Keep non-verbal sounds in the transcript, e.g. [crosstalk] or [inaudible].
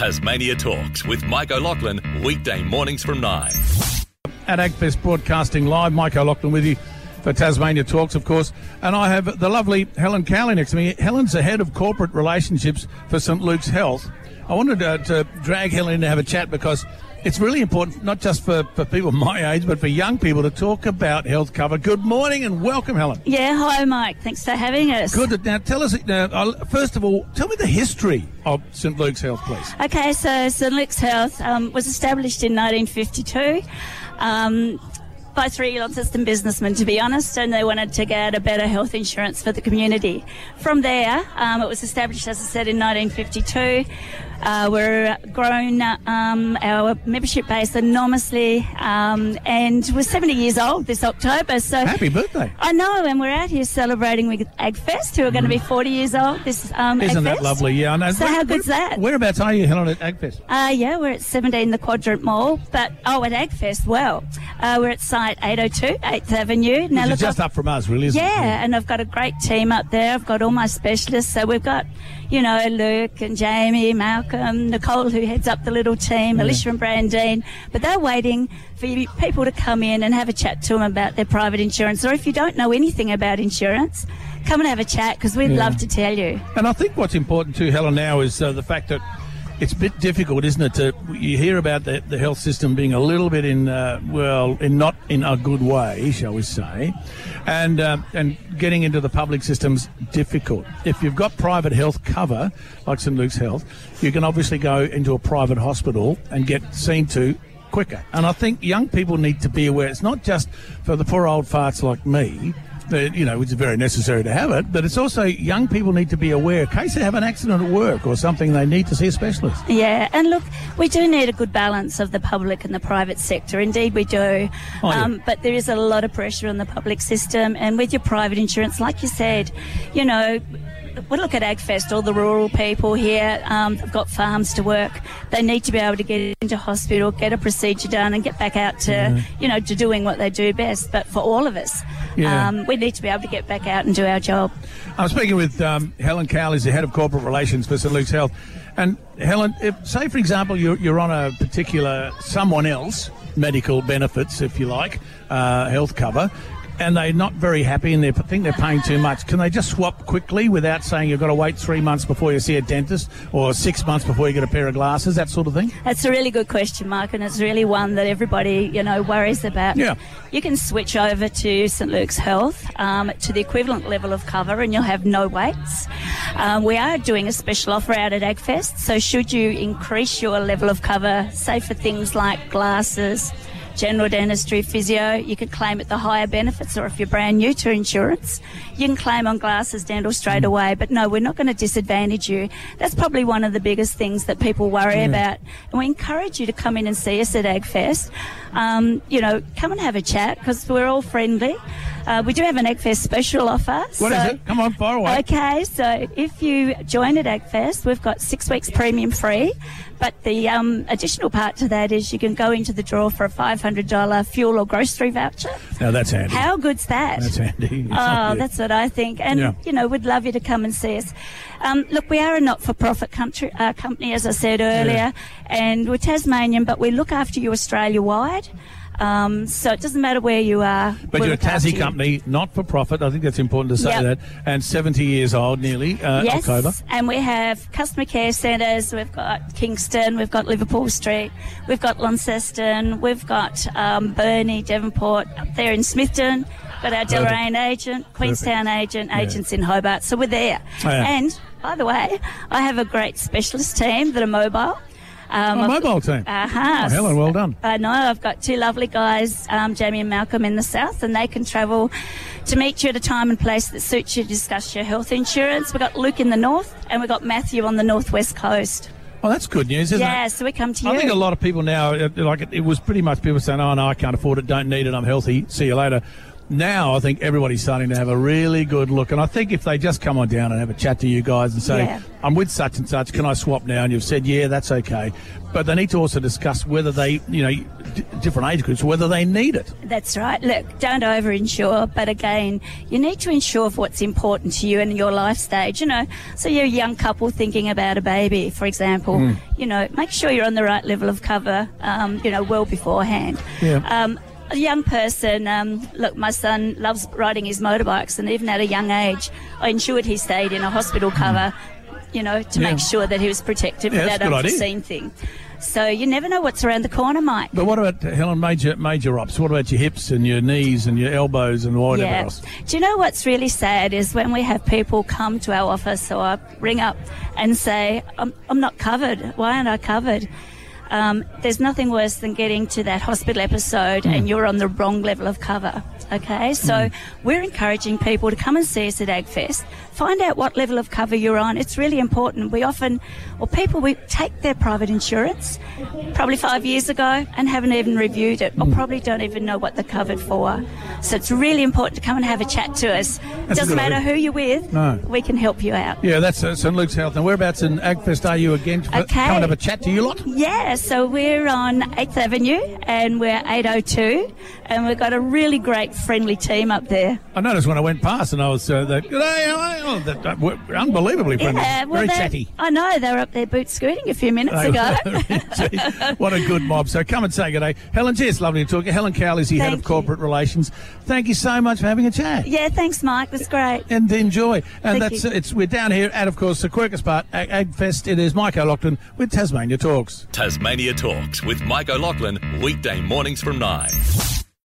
Tasmania Talks with Mike O'Loughlin, weekday mornings from 9. At AgFest Broadcasting Live, Mike O'Loughlin with you for Tasmania Talks, of course. And I have the lovely Helen Cowley next to me. Helen's the head of corporate relationships for St Luke's Health. I wanted to, to drag Helen in to have a chat because it's really important, not just for, for people [laughs] my age, but for young people to talk about health cover. Good morning and welcome, Helen. Yeah, hi, Mike. Thanks for having us. Good. Now, tell us, now, uh, first of all, tell me the history of St Luke's Health, please. Okay, so St Luke's Health um, was established in 1952. Um, by three Launceston businessmen, to be honest, and they wanted to get a better health insurance for the community. From there, um, it was established, as I said, in 1952. Uh, we're grown um, our membership base enormously, um, and we're 70 years old this October. So happy birthday! I know, and we're out here celebrating with AgFest, who are going to be 40 years old this um, Isn't AgFest. that lovely? Yeah, I know. So Where- how good's where- that? Whereabouts are you, Helen, at AgFest? Uh, yeah, we're at 17 the Quadrant Mall, but oh, at AgFest, well, uh, we're at site 802 8th Avenue. Now, look, just I've- up from us, really, isn't it? yeah, and I've got a great team up there. I've got all my specialists. So we've got, you know, Luke and Jamie, Malcolm, Nicole, who heads up the little team, Alicia and Brandine. But they're waiting for you, people to come in and have a chat to them about their private insurance. Or if you don't know anything about insurance, come and have a chat because we'd Yeah. love to tell you. And I think what's important too, Helen, now is uh, the fact that it's a bit difficult, isn't it? To you hear about the, the health system being a little bit in uh, well, in not in a good way, shall we say, and um, and getting into the public system's difficult. If you've got private health cover, like St Luke's Health, you can obviously go into a private hospital and get seen to quicker. And I think young people need to be aware. It's not just for the poor old farts like me that, you know, is very necessary to have it, but it's also young people need to be aware in case they have an accident at work or something, they need to see a specialist. Yeah, and look, we do need a good balance of the public and the private sector. Indeed, we do. Oh, yeah. um, but there is a lot of pressure on the public system, and with your private insurance, like you said, you know. We look at AgFest, all the rural people here, um, they've got farms to work. They need to be able to get into hospital, get a procedure done, and get back out to, you know, to doing what they do best. But for all of us, Yeah. um, we need to be able to get back out and do our job. I'm speaking with um, Helen Cowley, the head of corporate relations for St Luke's Health. And Helen, if, say for example you're, you're on a particular someone else medical benefits, if you like, uh, health cover, and they're not very happy and they think they're paying too much, can they just swap quickly without saying you've got to wait three months before you see a dentist or six months before you get a pair of glasses, that sort of thing? That's a really good question, Mark, and it's really one that everybody, you know, worries about. Yeah. You can switch over to St Luke's Health um, to the equivalent level of cover, and you'll have no waits. Um, we are doing a special offer out at AgFest, so should you increase your level of cover, say for things like glasses, general dentistry, physio, you can claim at the higher benefits, or if you're brand new to insurance, you can claim on glasses, dental straight away. But no, we're not going to disadvantage you. That's probably one of the biggest things that people worry about. And we encourage you to come in and see us at AgFest. Um, you know, come and have a chat because we're all friendly. Uh, we do have an AgFest special offer. What is so- it? Come on, far away. Okay, so if you join at AgFest, we've got six weeks premium free. But the um, additional part to that is you can go into the draw for a $500 fuel or grocery voucher. Now that's handy. How good's that? That's handy. [laughs] Oh, that's what I think. And, Yeah. you know, we'd love you to come and see us. Um, look, we are a not for profit country, uh, company, as I said earlier, and we're Tasmanian, but we look after you Australia wide. Um, so it doesn't matter where you are. But you're a Tassie company, not for profit. I think that's important to say Yep. that. And 70 years old nearly, uh, Yes, October. and we have customer care centres. We've got Kingston, we've got Liverpool Street, we've got Launceston, we've got um, Burnie, Devonport, up there in Smithton. Got our Deloraine agent, Queenstown agent, agents in Hobart. So we're there. Oh, yeah. And by the way, I have a great specialist team that are mobile. Um, Oh, mobile team. Uh-huh. Oh, Helen, well done. I know. I've got two lovely guys, um, Jamie and Malcolm in the south, and they can travel to meet you at a time and place that suits you to discuss your health insurance. We've got Luke in the north, and we've got Matthew on the northwest coast. Well, that's good news, isn't yeah, it? Yeah, so we come to you. I think a lot of people now, uh, like it, it was pretty much people saying, "Oh no, I can't afford it, don't need it, I'm healthy, see you later." Now I think everybody's starting to have a really good look. And I think if they just come on down and have a chat to you guys and say, Yeah. I'm with such and such, can I swap now? And you've said, yeah, that's okay. But they need to also discuss whether they, you know, d- different age groups, whether they need it. That's right. Look, don't over insure, but again, you need to insure for what's important to you and your life stage. You know, so you're a young couple thinking about a baby, for example, Hmm. you know, make sure you're on the right level of cover, um, you know, well beforehand. Yeah. Um, a young person, um, look, my son loves riding his motorbikes, and even at a young age, I ensured he stayed in a hospital cover, you know, to Hmm. Yeah. make sure that he was protected Yeah, that a idea. unforeseen thing. So you never know what's around the corner, Mike. But what about, Helen, major major ops? What about your hips and your knees and your elbows and whatever Yeah. else? Do you know what's really sad is when we have people come to our office or ring up and say, I'm, I'm not covered. Why aren't I covered? Um, there's nothing worse than getting to that hospital episode and you're on the wrong level of cover. Okay, so we're encouraging people to come and see us at AgFest. Find out what level of cover you're on. It's really important. We often, or people, we take their private insurance probably five years ago and haven't even reviewed it, or probably don't even know what they're covered for. So it's really important to come and have a chat to us. a Doesn't matter idea. who you're with, No. we can help you out. Yeah, that's uh, St Luke's Health. And whereabouts in Agfest are you again? To Okay. Come and have a chat to you lot? Yeah, so we're on 8th Avenue and we're 802 and we've got a really great friendly team up there. I noticed when I went past and I was, uh, that, G'day, how? Oh, that, we're unbelievably friendly. Yeah, well, Very chatty. I know, they were up there boot scooting a few minutes They ago. [laughs] what a good mob. So come and say good day. Helen, gee, lovely to talk. to you. Helen Cowley is the head Thank of you. corporate relations. Thank you so much for having a chat. yeah, thanks, Mike. That's great. And enjoy. And Thank that's you. it's we're down here at of course the Quercus Park Ag, Agfest. It is Mike O'Loughlin with Tasmania Talks. Tasmania Talks with Mike O'Loughlin, weekday mornings from 9.